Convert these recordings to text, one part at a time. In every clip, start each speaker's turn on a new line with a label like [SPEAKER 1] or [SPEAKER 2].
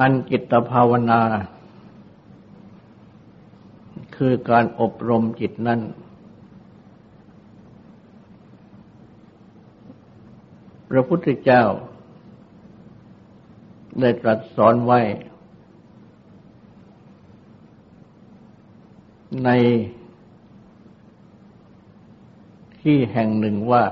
[SPEAKER 1] อันกิตภาวนา คือการอบรมจิตนั้น พระพุทธเจ้า ได้ตรัสสอนไว้ ในที่แห่งหนึ่งว่า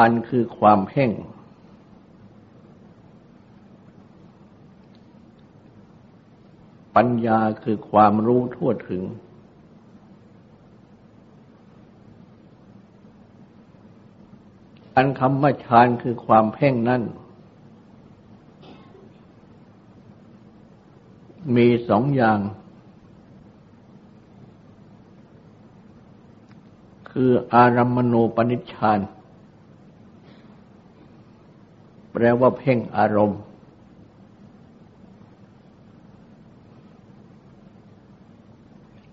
[SPEAKER 1] านคือความเพ่งปัญญาคือความรู้ทั่วถึง อันคำว่าฌานคือความเพ่งนั่น มีสองอย่างคืออารัมมณูปนิชฌาน แปลว่าเพ่งอารมณ์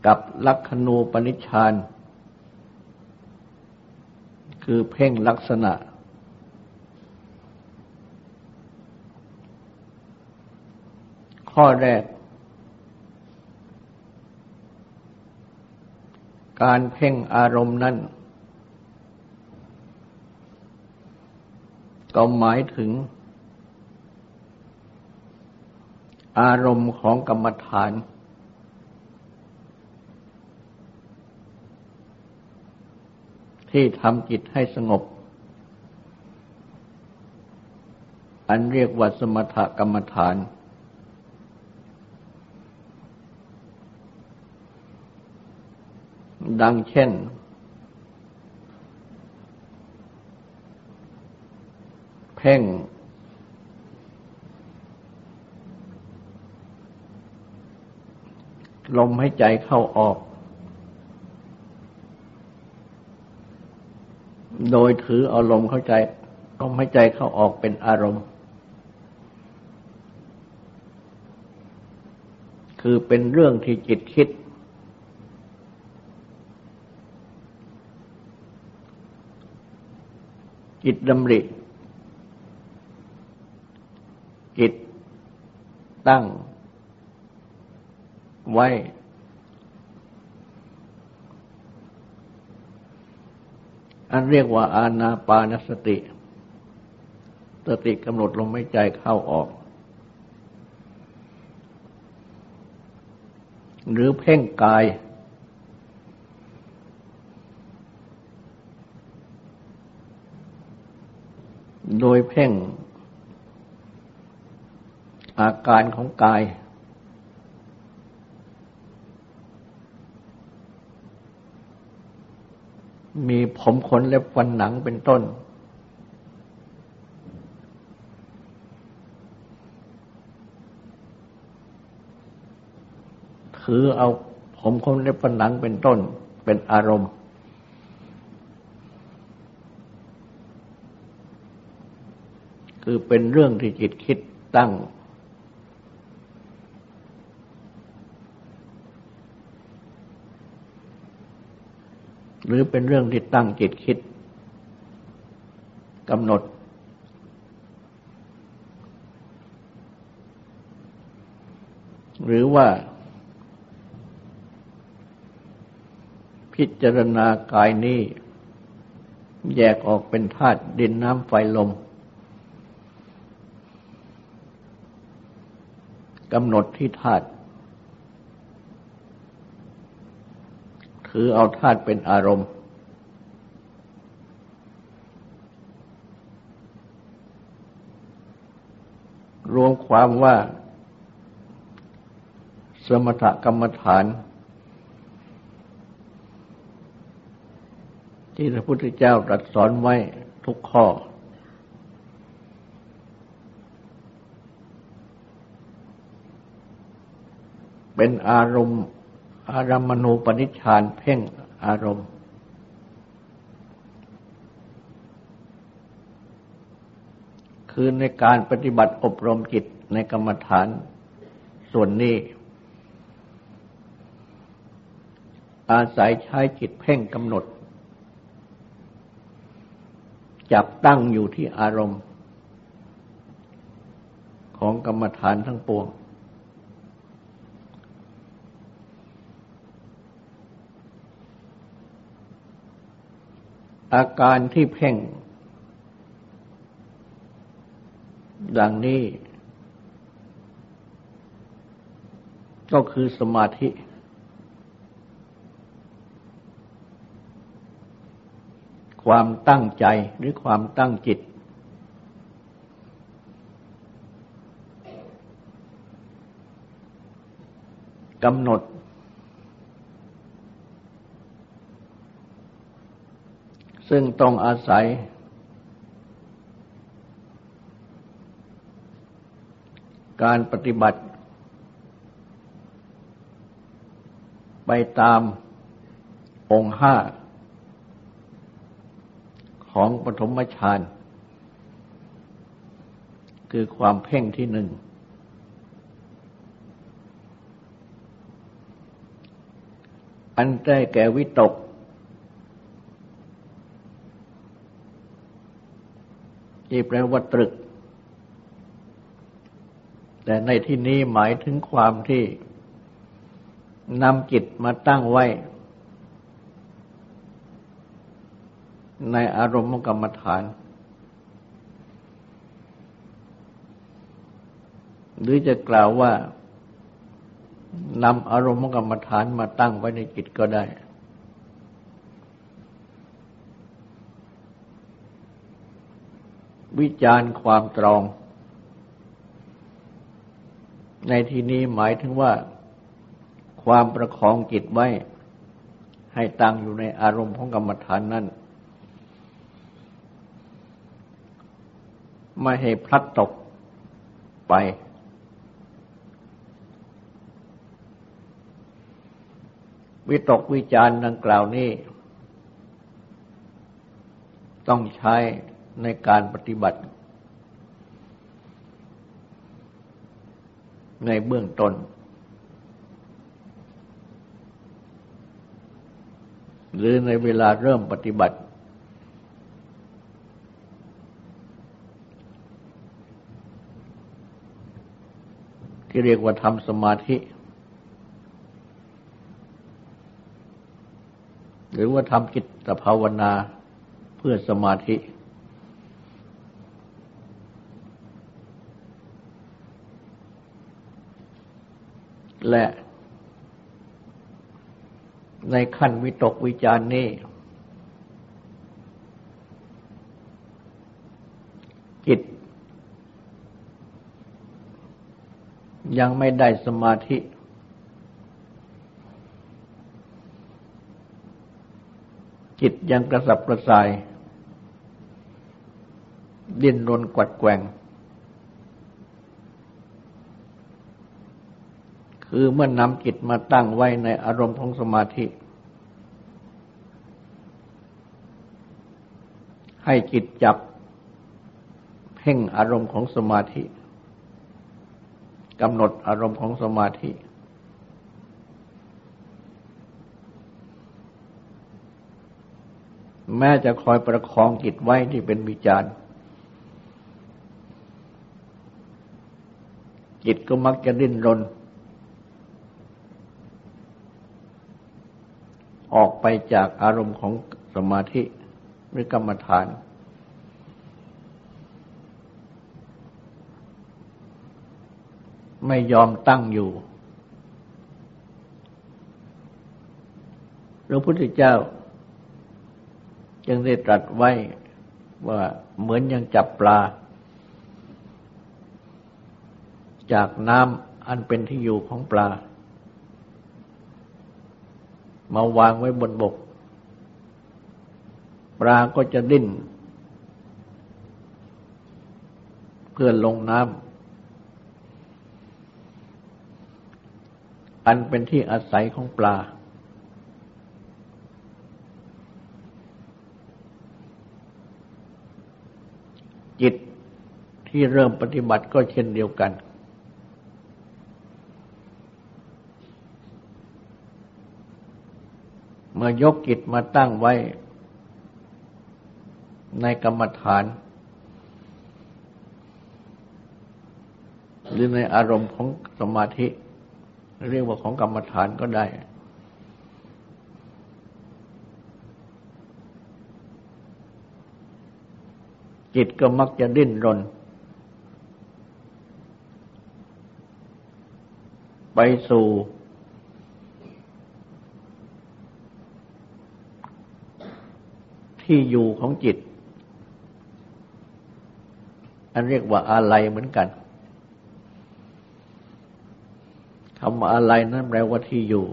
[SPEAKER 1] กับลักขณูปนิชฌานคือเพ่งลักษณะ ข้อแรก การเพ่งอารมณ์นั้น ก็หมายถึง อารมณ์ของกรรมฐาน ที่ทำจิตให้สงบ อันเรียกว่าสมถกรรมฐาน ดังเช่น พ่ง ลมให้ใจเข้าออก โดยถือเอาลมเข้าใจลมให้ใจเข้าออกเป็นอารมณ์ คือเป็นเรื่องที่จิตคิดจิตดำริจิต ตั้งไว้ อันเรียกว่าอาณาปานสติ สติกำหนดลมหายใจเข้าออก หรือเพ่งกาย โดยเพ่ง อาการของกาย มีผมขนเล็บฟันหนังเป็นต้น ถือเอาผมขนเล็บฟันหนังเป็นต้น เป็นอารมณ์คือเป็นเรื่องที่จิตคิดตั้ง หรือเป็นเรื่องที่ตั้งจิตคิดกำหนด หรือว่า พิจารณากายนี้ แยกออกเป็นธาตุดินน้ำไฟลมกำหนดที่ธาตุ ถือเอาธาตุเป็นอารมณ์ รวมความว่า สมถกรรมฐาน ที่พระพุทธเจ้าตรัสสอนไว้ทุกข้อเป็นอารมณ์ อารมณูปนิชฌานเพ่งอารมณ์ คือในการปฏิบัติอบรมจิตในกรรมฐานส่วนนี้ อาศัยใช้จิตเพ่งกำหนด จับตั้งอยู่ที่อารมณ์ ของกรรมฐานทั้งปวง อาการที่เพ่ง ดังนี้ ก็คือสมาธิ ความตั้งใจหรือความตั้งจิต กำหนด ซึ่งต้องอาศัย การปฏิบัติ ไปตามองค์ห้า ของปฐมฌานคือความเพ่งที่หนึ่ง อันได้แก่วิตก ที่แปลว่าตรึก แต่ในที่นี้หมายถึงความที่นำจิตมาตั้งไว้ ในอารมณ์กรรมฐาน หรือจะกล่าวว่านำอารมณ์กรรมฐานมาตั้งไว้ในจิตก็ได้ วิจารณ์ความตรอง ในที่นี้หมายถึงว่า ความประคองจิตไว้ ให้ตั้งอยู่ในอารมณ์ของกรรมฐานนั้นไม่ให้พลัดตกไป วิตกวิจารณ์ดังกล่าวนี้ ต้องใช้ ในการปฏิบัติ ในเบื้องต้น หรือในเวลาเริ่มปฏิบัติ ที่เรียกว่าทำสมาธิ หรือว่าทำจิตภาวนาเพื่อสมาธิ และในขั้นวิตกวิจารณ์นี้ จิต ยังไม่ได้สมาธิ จิตยังกระสับกระส่าย ดิ้นรนกวัดแกว่ง คือเมื่อนำจิตมาตั้งไว้ในอารมณ์ของสมาธิ ให้จิตจับเพ่งอารมณ์ของสมาธิกำหนดอารมณ์ของสมาธิ แม้จะคอยประคองจิตไว้ที่เป็นวิจารณ์จิตก็มักจะดิ้นรน ออกไปจากอารมณ์ของสมาธิหรือกรรมฐาน ไม่ยอมตั้งอยู่พระพุทธเจ้า จึงได้ตรัสไว้ว่าเหมือนยังจับปลา จากน้ำอันเป็นที่อยู่ของปลา มาวางไว้บนบก ปลาก็จะดิ้น เพื่อลงน้ำอันเป็นที่อาศัยของปลา จิตที่เริ่มปฏิบัติก็เช่นเดียวกัน เมื่อยกจิตมาตั้งไว้ ในกรรมฐาน หรือในอารมณ์ของสมาธิ เรียกว่าของกรรมฐานก็ได้ จิตก็มักจะดิ้นรน ไปสู่ ที่อยู่ของจิต อันเรียกว่าอะไรเหมือนกันคำว่าอะไรนั้นแปลว่าที่อยู่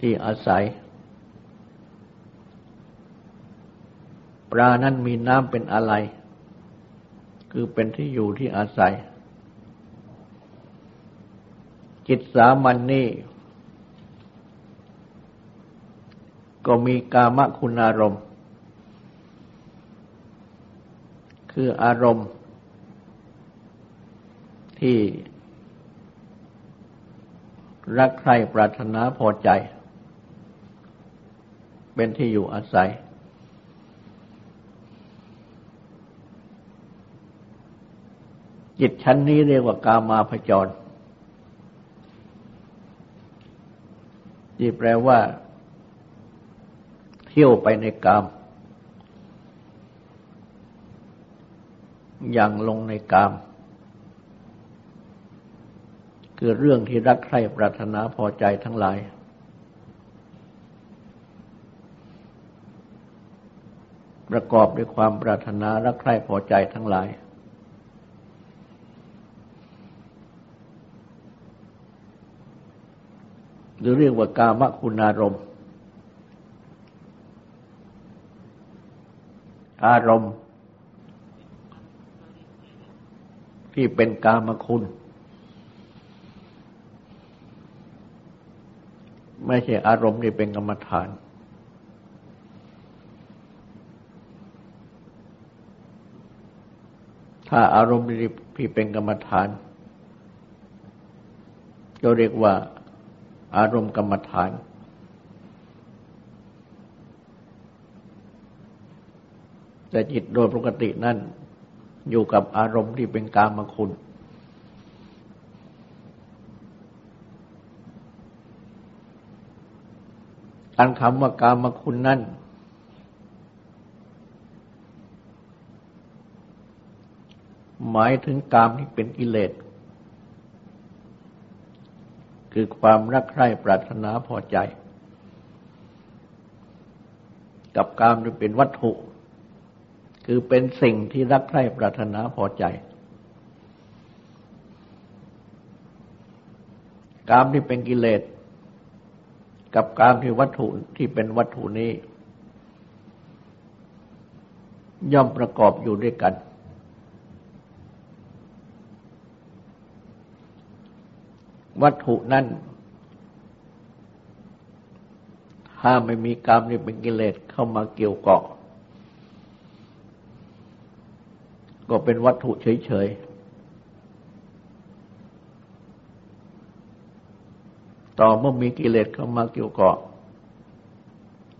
[SPEAKER 1] ที่อาศัย ปลานั้นมีน้ำเป็นอะไร คือเป็นที่อยู่ที่อาศัย จิตสามัญนนี่ ก็มีกามคุณอารมณ์ คืออารมณ์ ที่รักใครปรารถนาพอใจ เป็นที่อยู่อาศัย จิตชั้นนี้เรียกว่ากามาพจรที่แปลว่า ที่ยวไปในกาม อย่างลงในกาม คือเรื่องที่รักใคร่ปรารถนาพอใจทั้งหลาย ประกอบด้วยความปรารถนารักใคร่พอใจทั้งหลายหรือเรียกว่ากามคุณอารมณ์ อารมณ์ ที่เป็นกามคุณ ไม่ใช่อารมณ์ที่เป็นกรรมฐาน ถ้าอารมณ์ที่เป็นกรรมฐานจะเรียกว่าอารมณ์กรรมฐาน แต่จิตโดยปกตินั่นอยู่กับอารมณ์ที่เป็นกามคุณอันคำว่ากามคุณนั่นหมายถึงกามที่เป็นกิเลส คือความรักใคร่ปรารถนาพอใจ กับกามที่เป็นวัตถุ คือเป็นสิ่งที่รักใคร่ปรารถนาพอใจ กามที่เป็นกิเลส กับกามที่วัตถุที่เป็นวัตถุนี้ ย่อมประกอบอยู่ด้วยกัน วัตถุนั้นถ้าไม่มีกรรมนี่เป็นกิเลสเข้ามาเกี่ยวเกาะ ก็เป็นวัตถุเฉยๆ ต่อเมื่อมีกิเลสเข้ามาเกี่ยวเกาะ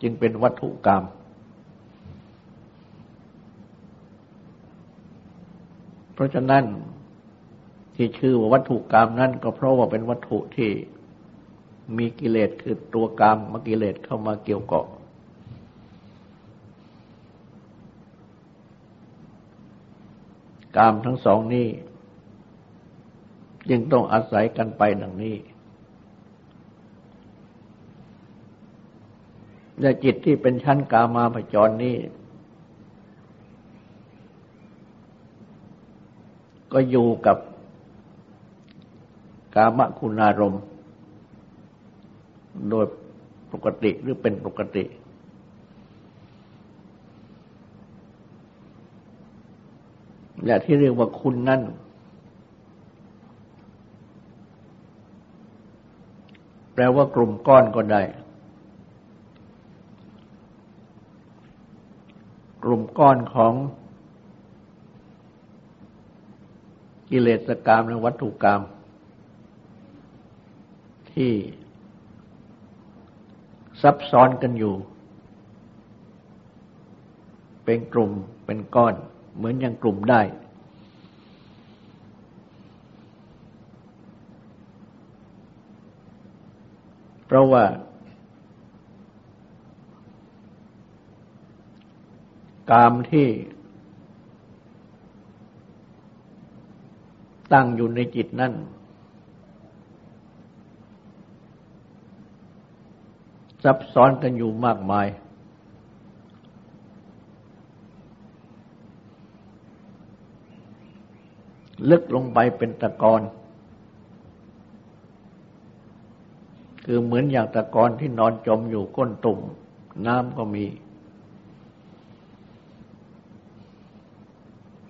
[SPEAKER 1] จึงเป็นวัตถุกรรม เพราะฉะนั้นที่ชื่อว่าวัตถุกรรมนั่นก็เพราะว่าเป็นวัตถุที่มีกิเลสคือตัวกรรมมากิเลสเข้ามาเกี่ยวเกาะ กามทั้งสองนี้จึงต้องอาศัยกันไปดังนี้ และจิตที่เป็นชั้นกามาผจรนี้ ก็อยู่กับกามคุณารมณ์ โดยปกติหรือเป็นปกติ และที่เรียกว่าคุณนั่น แปลว่ากลุ่มก้อนก็ได้ กลุ่มก้อนของกิเลสกรรมและวัตถุกรรม ที่ซับซ้อนกันอยู่ เป็นกลุ่มเป็นก้อน เหมือนอย่างกลุ่มได้ เพราะว่า กามที่ ตั้งอยู่ในจิตนั่นซับซ้อนกันอยู่มากมาย ลึกลงไปเป็นตะกอนคือเหมือนอย่างตะกอนที่นอนจมอยู่ก้นตุ่ม น้ำก็มี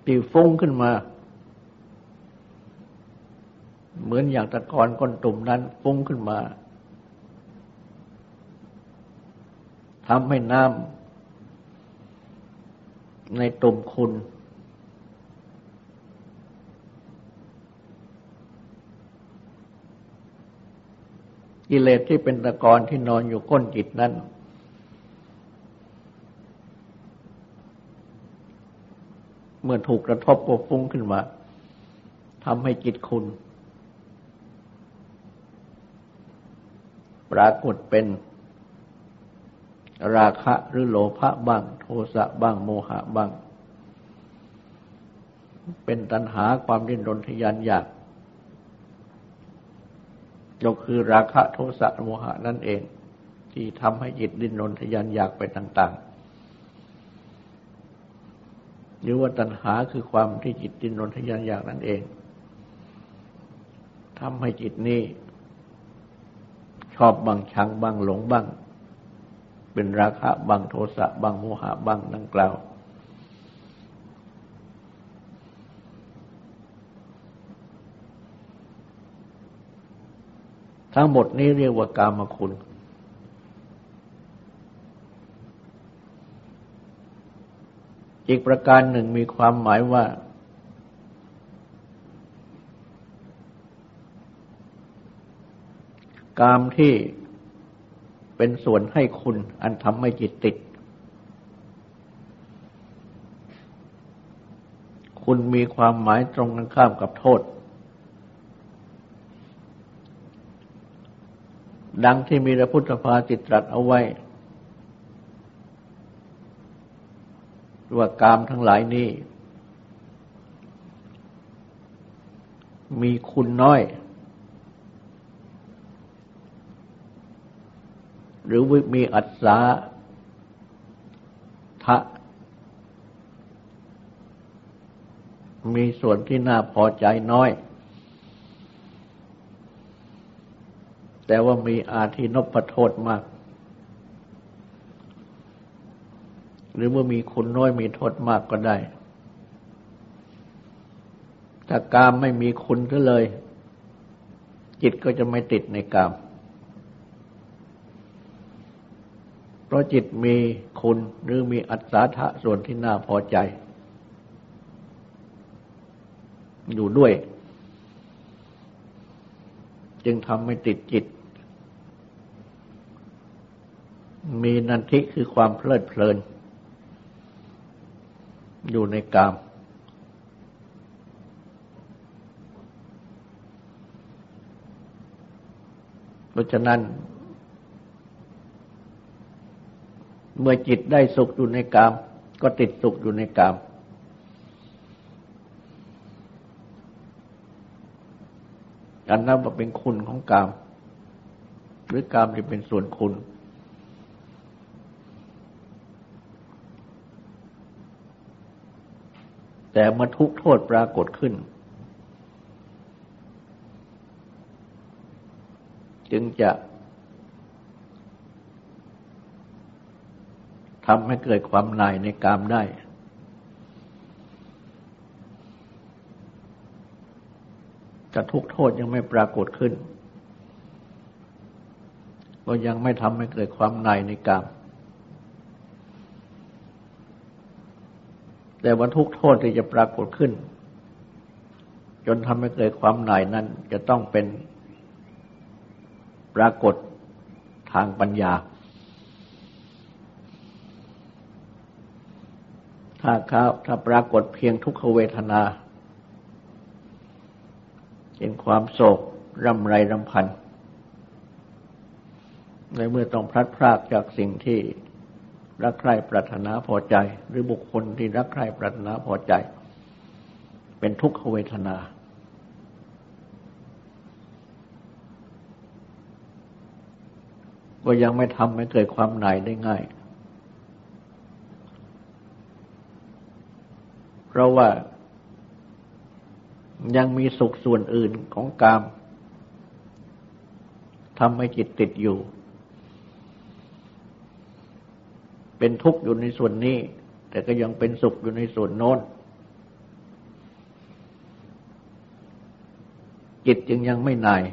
[SPEAKER 1] ที่ฟุ้งขึ้นมา เหมือนอย่างตะกอนก้นตุ่มนั้นฟุ้งขึ้นมาทำให้น้ำในตุ่มคุณ กิเลสที่เป็นตะกอนที่นอนอยู่ก้นจิตนั้น เมื่อถูกกระทบก็ฟุ้งขึ้นมาทำให้จิตคุณ ปรากฏเป็นราคะหรือโลภะบ้าง โทสะบ้างโมหะบ้าง เป็นตัณหาความดิ้นรนทยานอยาก ก็คือราคะโทสะโมหะนั่นเอง ที่ทำให้จิตดิ้นรนทยานอยากไปต่างๆ หรือว่าตัณหาคือความที่จิตดินรนทยานอยากนั่นเองทำให้จิตนี้ชอบบางชังบางหลงบ้าง เป็นราคะบางโทสะบางโมหะบางดังกล่าว ทั้งหมดนี้เรียกว่ากามคุณ อีกประการหนึ่งมีความหมายว่า กามที่เป็นส่วนให้คุณอันทำให้จิตติด คุณมีความหมายตรงกันข้ามกับโทษ ดังที่มีพระพุทธภาสิตรัสเอาไว้ ว่ากามทั้งหลายนี้ มีคุณน้อย หรือมีอัศาทะ มีส่วนที่น่าพอใจน้อย แต่ว่ามีอาทินพโทษมาก หรือเมื่อมีคุณน้อยมีโทษมากก็ได้ ถ้ากามไม่มีคุณก็เลย จิตก็จะไม่ติดในกาม เพราะจิตมีคุณหรือมีอัศทะส่วนที่น่าพอใจ อยู่ด้วย จึงทำให้ติดจิต มีนันทิคือความเพลิดเพลิน อยู่ในกาม เพราะฉะนั้น เมื่อจิตได้สุขอยู่ในกาม ก็ติดสุขอยู่ในกาม อันนั้นเป็นคุณของกาม หรือกามจะเป็นส่วนคุณ แต่เมื่อทุกโทษปรากฏขึ้น จึงจะทำให้เกิดความนายในกามได้แต่ทุกโทษยังไม่ปรากฏขึ้น ก็ยังไม่ทำให้เกิดความนายในกาม แต่ว่าทุกโทษที่จะปรากฏขึ้น จนทำให้เกิดความหน่ายนั้นจะต้องเป็นปรากฏทางปัญญา ถ้าเขาถ้าปรากฏเพียงทุกขเวทนาเป็นความโศกร่ำไรรำพันในเมื่อต้องพลัดพรากจากสิ่งที่ รักใคร่ปรารถนาพอใจ หรือบุคคลที่รักใคร่ปรารถนาพอใจ เป็นทุกขเวทนา ก็ยังไม่ทำให้เกิดความหน่ายได้ง่าย เพราะว่ายังมีสุขส่วนอื่นของกามทำให้จิตติดอยู่ เป็นทุกข์อยู่ในส่วนนี้ แต่ก็ยังเป็นสุขอยู่ในส่วนโน้น จิตจึงยังไม่นาย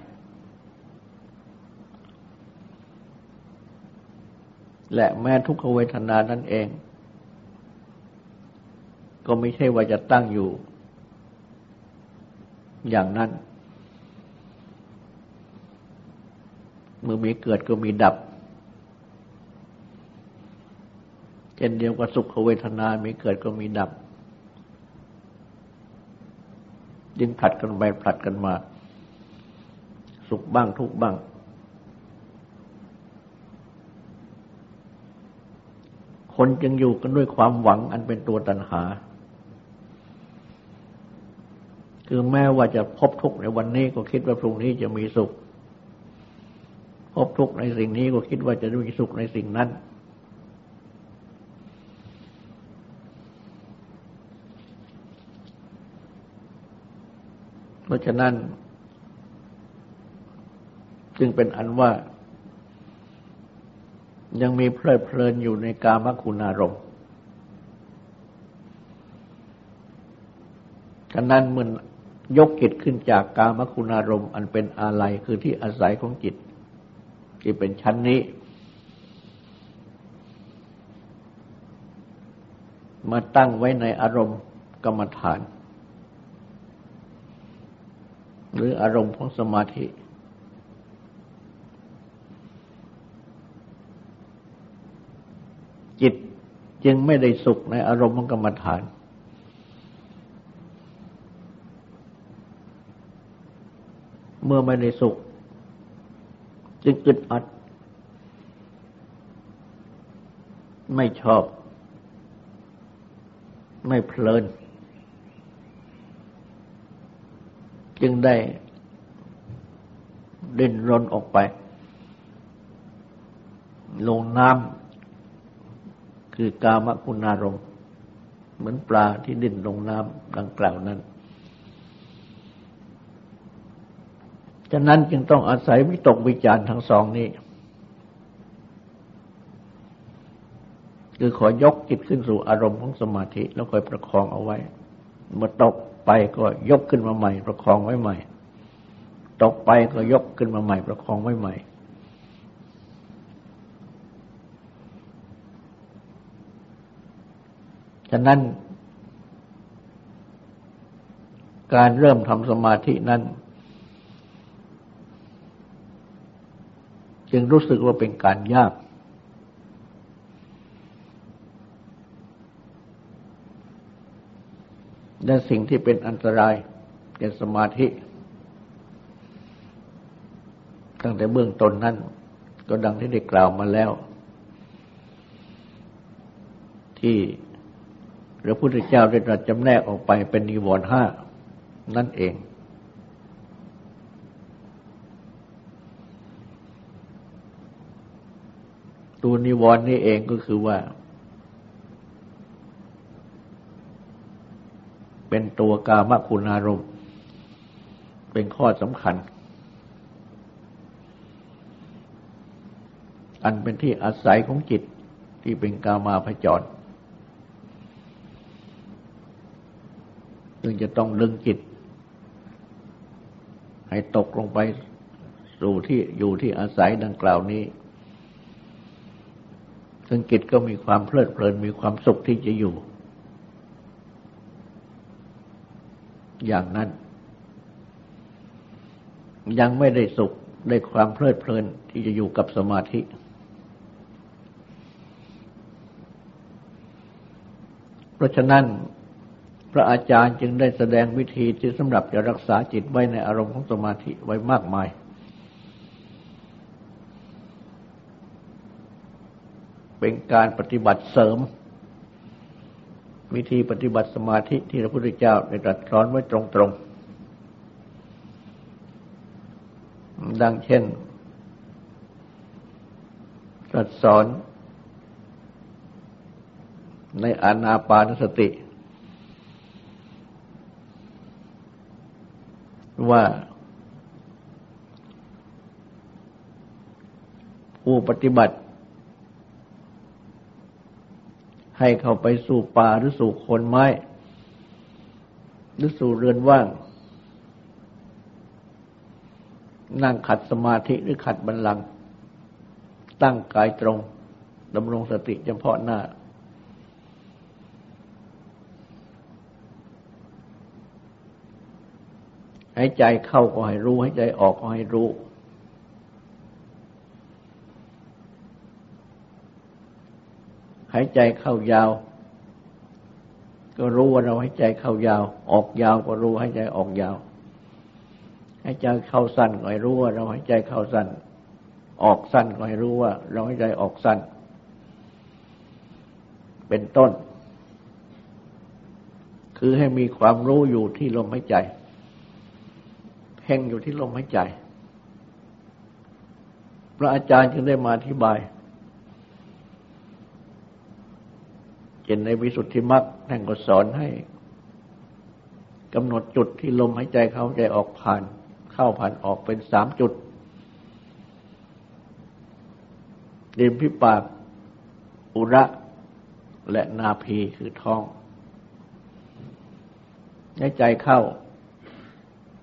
[SPEAKER 1] และแม้ทุกขเวทนานั่นเอง ก็ไม่ใช่ว่าจะตั้งอยู่ อย่างนั้น เมื่อมีเกิดก็มีดับ เช่นเดียวกับสุขเวทนามีเกิดก็มีดับยิ่งผลัดกันไปผลัดกันมา สุขบ้างทุกบ้าง คนจึงอยู่กันด้วยความหวังอันเป็นตัวตัณหา คือแม้ว่าจะพบทุกข์ในวันนี้ก็คิดว่าพรุ่งนี้จะมีสุข พบทุกข์ในสิ่งนี้ก็คิดว่าจะมีสุขในสิ่งนั้น เพราะฉะนั้น จึงเป็นอันว่า ยังมีเพลิดเพลินอยู่ในกามคุณอารมณ์ฉะนั้นเมื่อยกจิตขึ้นจากกามคุณอารมณ์ อันเป็นอาลัยคือที่อาศัยของจิต ที่เป็นชั้นนี้ มาตั้งไว้ในอารมณ์กรรมฐาน หรืออารมณ์ของสมาธิ จิตจึงไม่ได้สุขในอารมณ์ของกรรมฐาน เมื่อไม่ได้สุข จึงอึดอัด ไม่ชอบ ไม่เพลิน จึงได้ดิ้นรนออกไป ลงน้ำคือกามคุณารมเหมือนปลาที่ดิ้นลงน้ำดังกล่าวนั้น ฉะนั้นจึงต้องอาศัยวิตกวิจารทั้งสองนี้ คือขอยกจิตขึ้นสู่อารมณ์ของสมาธิ แล้วคอยประคองเอาไว้เมื่อตก ไปก็ยกขึ้นมาใหม่ ประคองไว้ใหม่ ตกไปก็ยกขึ้นมาใหม่ ประคองไว้ใหม่ ฉะนั้น การเริ่มทำสมาธินั้น จึงรู้สึกว่าเป็นการยาก และสิ่งที่เป็นอันตรายแก่สมาธิ ตั้งแต่เบื้องต้นนั้น ก็ดังที่ได้กล่าวมาแล้ว ที่พระพุทธเจ้าได้ตรัสจำแนกออกไปเป็นนิวรณ์ห้านั่นเอง ตัวนิวรณ์นี่เองก็คือว่า เป็นตัวกามคุณอารมณ์ เป็นข้อสำคัญ อันเป็นที่อาศัยของจิตที่เป็นกามาพจรซึ่งจะต้องดึงจิต ให้ตกลงไปสู่ที่อยู่ที่อาศัยดังกล่าวนี้ ซึ่งจิตก็มีความเพลิดเพลินมีความสุขที่จะอยู่ อย่างนั้น ยังไม่ได้สุขได้ความเพลิดเพลินที่จะอยู่กับสมาธิ เพราะฉะนั้นพระอาจารย์จึงได้แสดงวิธีที่สำหรับจะรักษาจิตไว้ในอารมณ์ของสมาธิไว้มากมาย เป็นการปฏิบัติเสริม วิธีปฏิบัติสมาธิที่พระพุทธเจ้าได้ตรัสสอนไว้ตรงๆ ดังเช่น ตรัสสอน ในอานาปานสติ ว่าผู้ปฏิบัติ ให้เข้าไปสู่ป่าหรือสู่คนไม้ หรือสู่เรือนว่าง นั่งขัดสมาธิหรือขัดบัลลังก์ตั้งกายตรงดำรงสติเฉพาะหน้าให้ใจเข้าก็ให้รู้ให้ใจออกก็ให้รู้ายใจเข้ายาว ก็รู้ว่าเราหายใจเข้ายาว ออกยาวก็รู้หายใจออกยาวหายใจเข้าสั้นก็ให้รู้ว่าเราหายใจเข้าสั้น ออกสั้นก็ให้รู้ว่า เราหายใจออกสั้น เป็นต้น คือให้มีความรู้อยู่ที่ลมหายใจเพ่งอยู่ที่ลมหายใจ พระอาจารย์จึงได้มาอธิบาย เช่นในวิสุทธิมรรคท่านก็สอนให้กำหนดจุดที่ลมหายใจเข้าใจออกผ่าน เข้าผ่านออกเป็นสามจุดริมพิปาก อุระ และนาพีคือท้องหายใจเข้า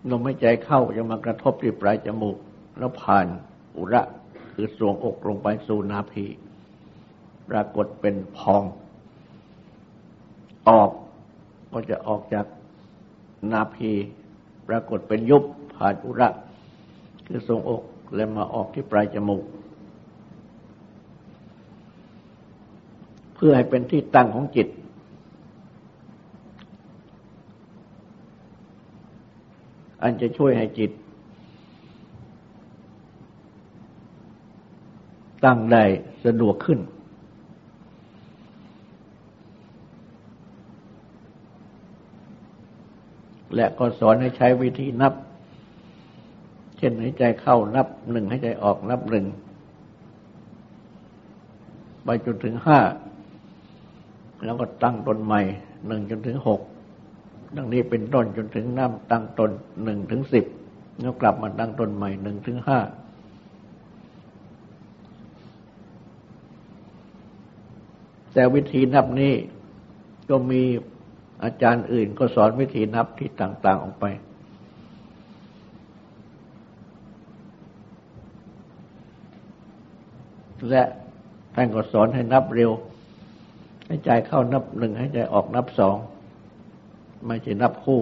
[SPEAKER 1] ลมหายใจเข้าจะมากระทบที่ปลายจมูก แล้วผ่านอุระคือสวงอกลงไปสู่นาพี ปรากฏเป็นพอง ออกก็จะออกจากนาพีปรากฏเป็นยุบผ่านอุระ คือทรงอกแล้วมาออกที่ปลายจมูก เพื่อให้เป็นที่ตั้งของจิต อันจะช่วยให้จิต ตั้งได้สะดวกขึ้น และก็สอนให้ใช้วิธีนับ เช่นให้ใจเข้านับหนึ่งให้ใจออกนับหนึ่งไปจนถึงห้าแล้วก็ตั้งตนใหม่หนึ่งจนถึงหกดังนี้เป็นต้นจนถึงน้ำตั้งตนหนึ่งถึงสิบแล้วกลับมาตั้งตนใหม่หนึ่งถึงห้าแต่วิธีนับนี้ก็มี อาจารย์อื่นก็สอนวิธีนับที่ต่าง ๆ ออกไป และท่านก็สอนให้นับเร็ว ให้ใจเข้านับหนึ่งให้ใจออกนับสอง ไม่ใช่นับคู่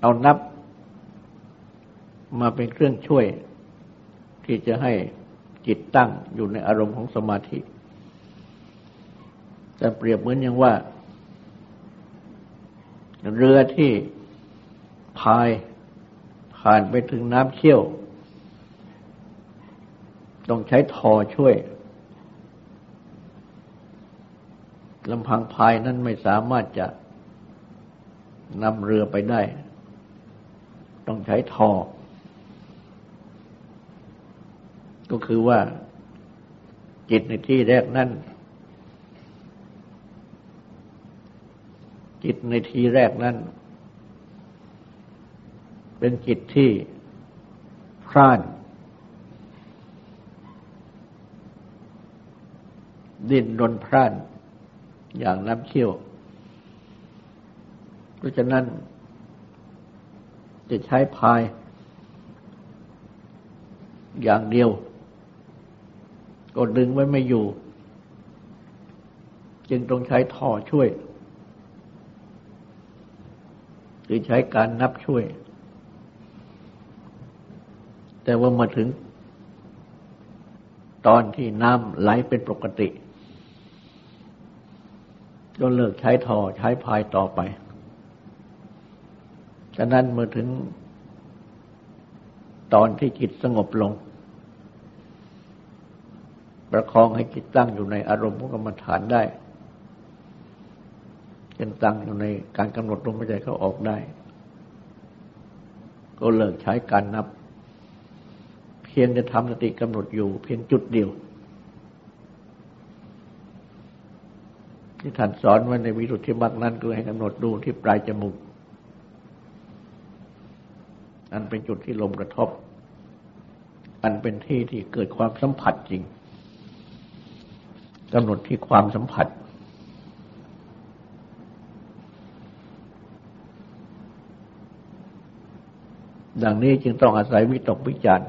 [SPEAKER 1] เอานับ มาเป็นเครื่องช่วย ที่จะให้จิตตั้งอยู่ในอารมณ์ของสมาธิ แต่เปรียบเหมือนอย่างว่า เรือที่พายผ่านไปถึงน้ำเชี่ยว ต้องใช้ทอช่วยลำพังพายนั้นไม่สามารถจะนำเรือไปได้ ต้องใช้ทอ ก็คือว่าจิตในที่แรกนั้น จิตในทีแรกนั้น เป็นจิตที่พร่านดิ้นรนพร่าน อย่างน้ำเชี่ยว เพราะฉะนั้นจะใช้พาย อย่างเดียว ก็ดึงไว้ไม่อยู่ จึงต้องใช้ท่อช่วย หรือใช้การนับช่วย แต่ว่ามาถึง ตอนที่น้ำไหลเป็นปกติก็เลิกใช้ท่อใช้พายต่อไป ฉะนั้นเมื่อถึง ตอนที่จิตสงบลง ประคองให้จิตตั้งอยู่ในอารมณ์ของกรรมฐานได้ เช่นตั้งอยู่ในการกำหนดลมหายใจเข้าออกได้ ก็เลิกใช้การนับ เพียงจะทำสติกำหนดอยู่ เพียงจุดเดียว ที่ท่านสอนไว้ในวิรุธที่มักนั้นคือให้กำหนดดูที่ปลายจมูกอันเป็นจุดที่ลมกระทบ อันเป็นที่ที่เกิดความสัมผัสจริงกำหนดที่ความสัมผัส ดังนี้จึงต้องอาศัยวิตกวิจารณ์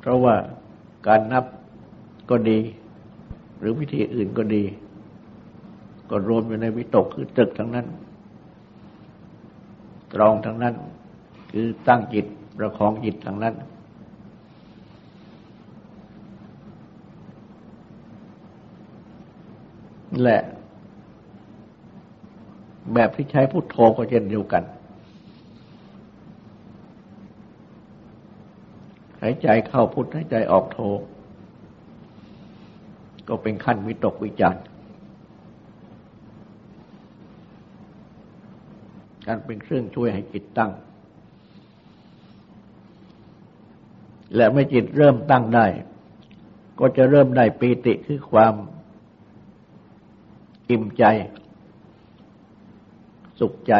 [SPEAKER 1] เพราะว่าการนับก็ดี หรือวิธีอื่นก็ดี ก็รวมอยู่ในวิตกคือตึกทั้งนั้น ตรองทั้งนั้น คือตั้งจิตประคองจิตทั้งนั้น และแบบที่ใช้พุทโธก็เช่นเดียวกันายใจเข้าพุทหายใจออกโธก็เป็นขั้นวิตกวิจารการเป็นเครื่องช่วยให้จิตตั้ง และเมื่อจิตเริ่มตั้งได้ ก็จะเริ่มได้ปีติคือความอิ่มใจ สุขใจ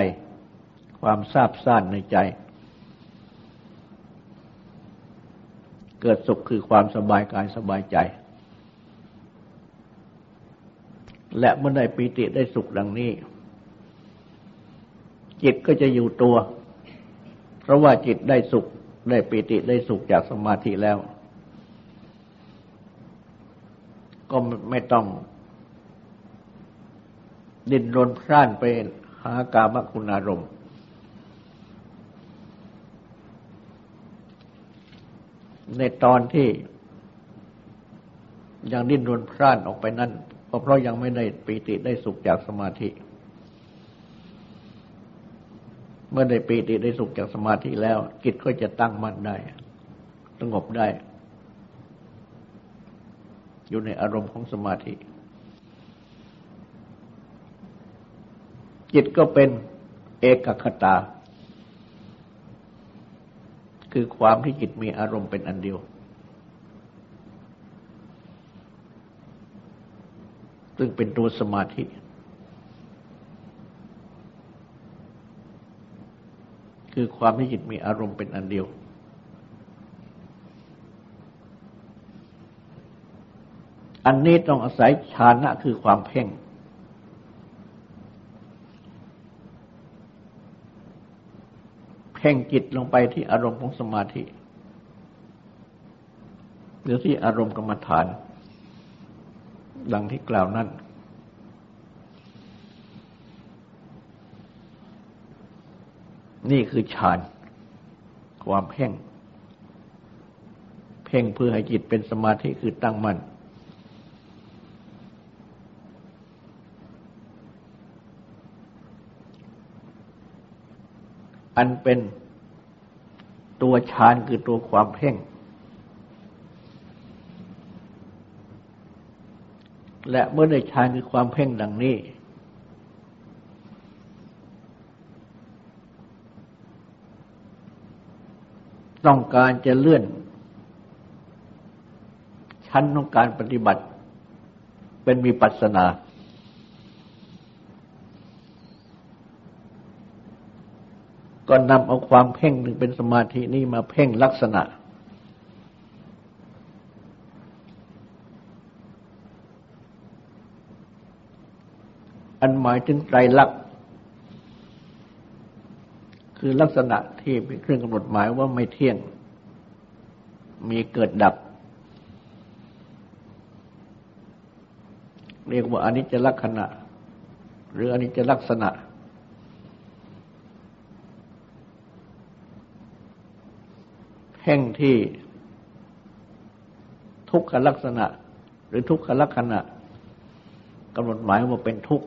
[SPEAKER 1] ความซาบซ่านในใจ เกิดสุขคือความสบายกายสบายใจ และเมื่อได้ปีติได้สุขดังนี้ จิตก็จะอยู่ตัว เพราะว่าจิตได้สุขได้ปีติได้สุขจากสมาธิแล้ว ก็ไม่ต้อง ดิ้นรนพร่านไปหากามคุณอารมณ์ ในตอนที่ยังดิ้นรนพร่านออกไปนั้นก็เพราะยังไม่ได้ปีติได้สุขจากสมาธิ เมื่อได้ปีติได้สุขจากสมาธิแล้ว จิตก็จะตั้งมั่นได้ สงบได้ อยู่ในอารมณ์ของสมาธิ จิตก็เป็นเอกคตา คือความที่จิตมีอารมณ์เป็นอันเดียว ซึ่งเป็นตัวสมาธิ คือความที่จิตมีอารมณ์เป็นอันเดียว อันนี้ต้องอาศัยฌานะคือความเพ่ง เพ่งจิตลงไปที่อารมณ์ของสมาธิ หรือที่อารมณ์กรรมฐาน ดังที่กล่าวนั้น นี่คือฌาน ความเพ่ง เพ่งเพื่อให้จิตเป็นสมาธิคือตั้งมัน่น อันเป็นตัวฌานคือตัวความเพ่ง และเมื่อได้ฌานคือความเพ่งดังนี้ ต้องการจะเลื่อน ชั้นของการปฏิบัติ เป็นมีปัสนา ก็นำเอาความเพ่งหนึ่งเป็นสมาธินี้มาเพ่งลักษณะ อันหมายถึงไตรลักษณ์คือลักษณะที่เป็นเครื่องกำหนดหมายว่าไม่เที่ยง มีเกิดดับ เรียกว่าอนิจจลักษณะ หรืออนิจจลักษณะ แห่งที่ทุกขลักษณะ หรือทุกขลักษณะกำหนดหมายว่าเป็นทุกข์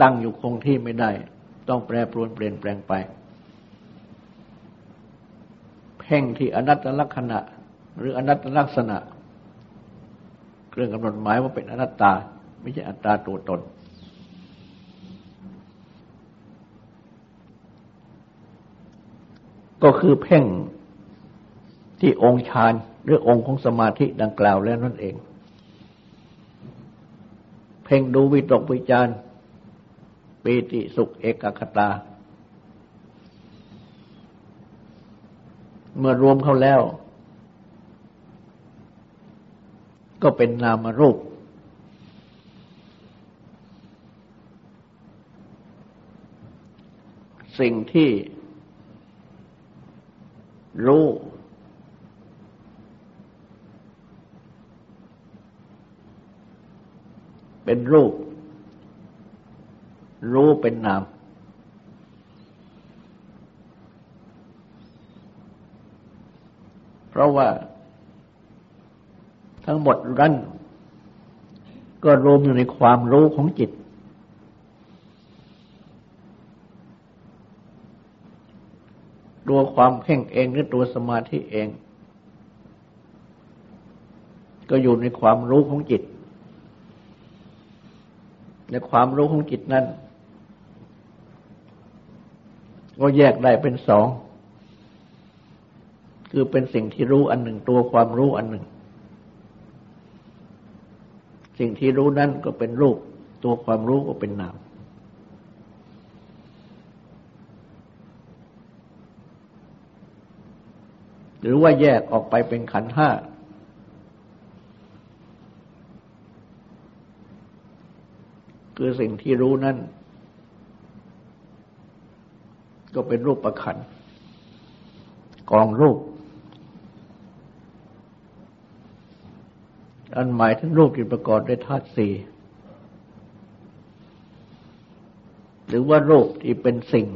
[SPEAKER 1] ตั้งอยู่คงที่ไม่ได้ ต้องแปรปรวนเปลี่ยนแปลงไปเพ่งที่อนัตตลักษณะ หรืออนัตตลักษณะ เครื่องกำหนดหมายว่าเป็นอนัตตา ไม่ใช่อัตตาตัวตน ก็คือเพ่งที่องค์ฌานหรือองค์ของสมาธิดังกล่าวแล้วนั่นเอง เพ่งดูวิตกวิจารปีติสุขเอกคตา เมื่อรวมเข้าแล้ว ก็เป็นนามรูป สิ่งที่ รู้เป็นรูป รู้เป็นนาม เพราะว่า ทั้งหมดนั้นก็รวมอยู่ในความรู้ของจิต ตัวความเพ่งเองหรือตัวสมาธิเอง ก็อยู่ในความรู้ของจิตและความรู้ของจิตนั้น ก็แยกได้เป็นสอง คือเป็นสิ่งที่รู้อันหนึ่งตัวความรู้อันหนึ่ง สิ่งที่รู้นั้นก็เป็นรูป ตัวความรู้ก็เป็นนาม หรือว่าแยกออกไปเป็นขันห้า คือสิ่งที่รู้นั้นก็เป็นรูปประคันกองรูป อันหมายถึงรูปที่ประกอบด้วยธาตุสี่หรือว่ารูปที่เป็นสิ่ง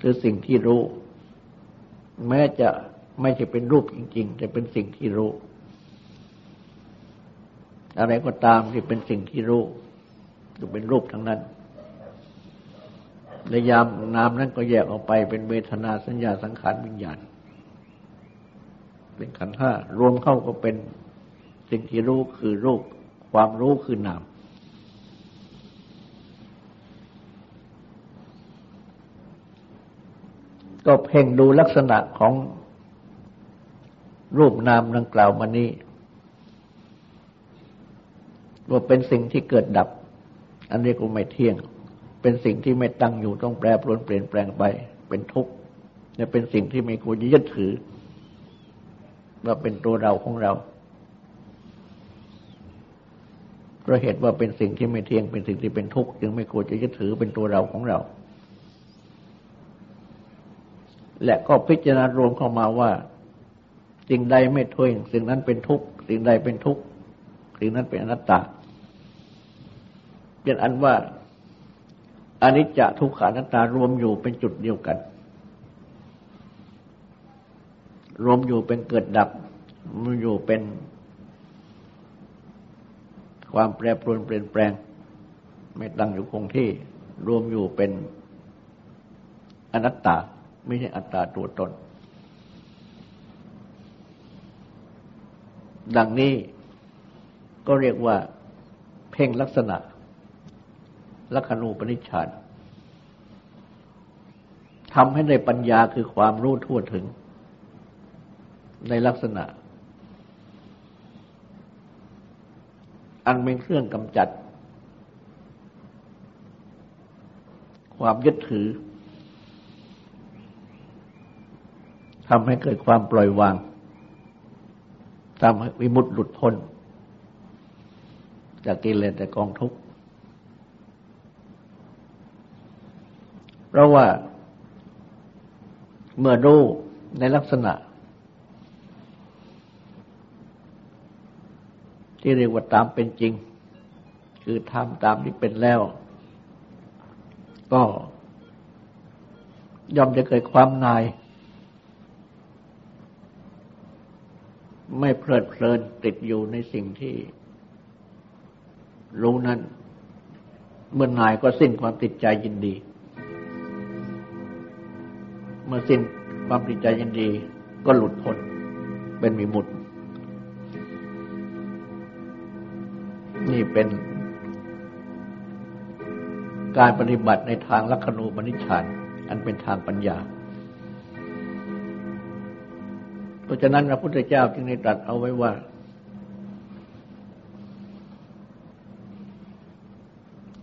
[SPEAKER 1] คือสิ่งที่รู้ แม้จะไม่ใช่เป็นรูปจริง ๆ แต่เป็นสิ่งที่รู้ อะไรก็ตามที่เป็นสิ่งที่รู้ก็เป็นรูปทั้งนั้นในยามนามนั้นก็แยกออกไปเป็นเวทนาสัญญาสังขารวิญญาณ เป็นขันห้ารวมเข้าก็เป็นสิ่งที่รู้คือรูป ความรู้คือนาม ก็เพ่งดูลักษณะของรูปนามดังกล่าวมานี้ว่าเป็นสิ่งที่เกิดดับ อันนี้ก็ไม่เที่ยง เป็นสิ่งที่ไม่ตั้งอยู่ต้องแปรปรวนเปลี่ยนแปลงไป เป็นทุกข์และเป็นสิ่งที่ไม่ควรยึดถือว่าเป็นตัวเราของเราเพราะเหตุว่าเป็นสิ่งที่ไม่เที่ยงเป็นสิ่งที่เป็นทุกข์จึงไม่ควรจะยึดถือเป็นตัวเราของเรา และก็พิจารณารวมเข้ามาว่า สิ่งใดไม่เที่ยงสิ่งนั้นเป็นทุกข์สิ่งใดเป็นทุกข์สิ่งนั้นเป็นอนัตตา เป็นอันว่าอนิจจทุกขานัตตารวมอยู่เป็นจุดเดียวกัน รวมอยู่เป็นเกิดดับมันอยู่เป็น ความแปรปรวนเปลี่ยนแปลง ไม่ตั้งอยู่คงที่ รวมอยู่เป็นอนัตตา ไม่ใช่อัตตาตัวตน ดังนี้ก็เรียกว่าเพ่งลักษณะ ลักขณูปนิชฌานทำให้ได้ปัญญาคือความรู้ทั่วถึง ในลักษณะ อันเป็นเครื่องกำจัด ความยึดถือ ทำให้เกิดความปล่อยวางทำให้วิมุตติหลุดพ้น จากกิเลสแต่กองทุกข์ เพราะว่าเมื่อรู้ในลักษณะ ที่เรียกว่าตามเป็นจริง คือทำตามที่เป็นแล้ว ก็ย่อมจะเกิดความนาย ไม่เพลิดเพลินติดอยู่ในสิ่งที่รู้นั้น เมื่อนายก็สิ้นความติดใจยินดี เมื่อสิ้นความติดใจยินดี ก็หลุดพ้นเป็นมีมุตนี่เป็นการปฏิบัติในทางลักขณูปนิชฌานอันเป็นทางปัญญา ราะฉะนั้นพระพุทธเจ้าจึงได้ตรัสเอาไว้ว่า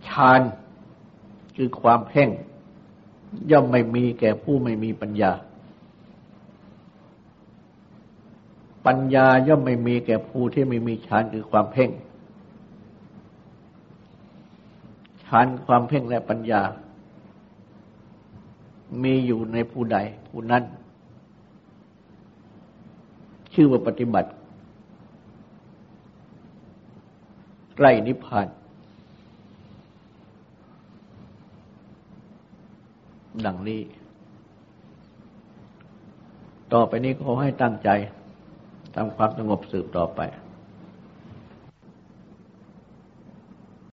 [SPEAKER 1] ฌานคือความเพ่ง ย่อมไม่มีแก่ผู้ไม่มีปัญญา ปัญญาย่อมไม่มีแก่ผู้ที่ไม่มีฌานคือความเพ่งฌานความเพ่งและปัญญา มีอยู่ในผู้ใดผู้นั้น ชื่อว่าปฏิบัติ ใกล้นิพพาน ดังนี้ ต่อไปนี้ขอให้ตั้งใจทำความสงบสืบต่อไป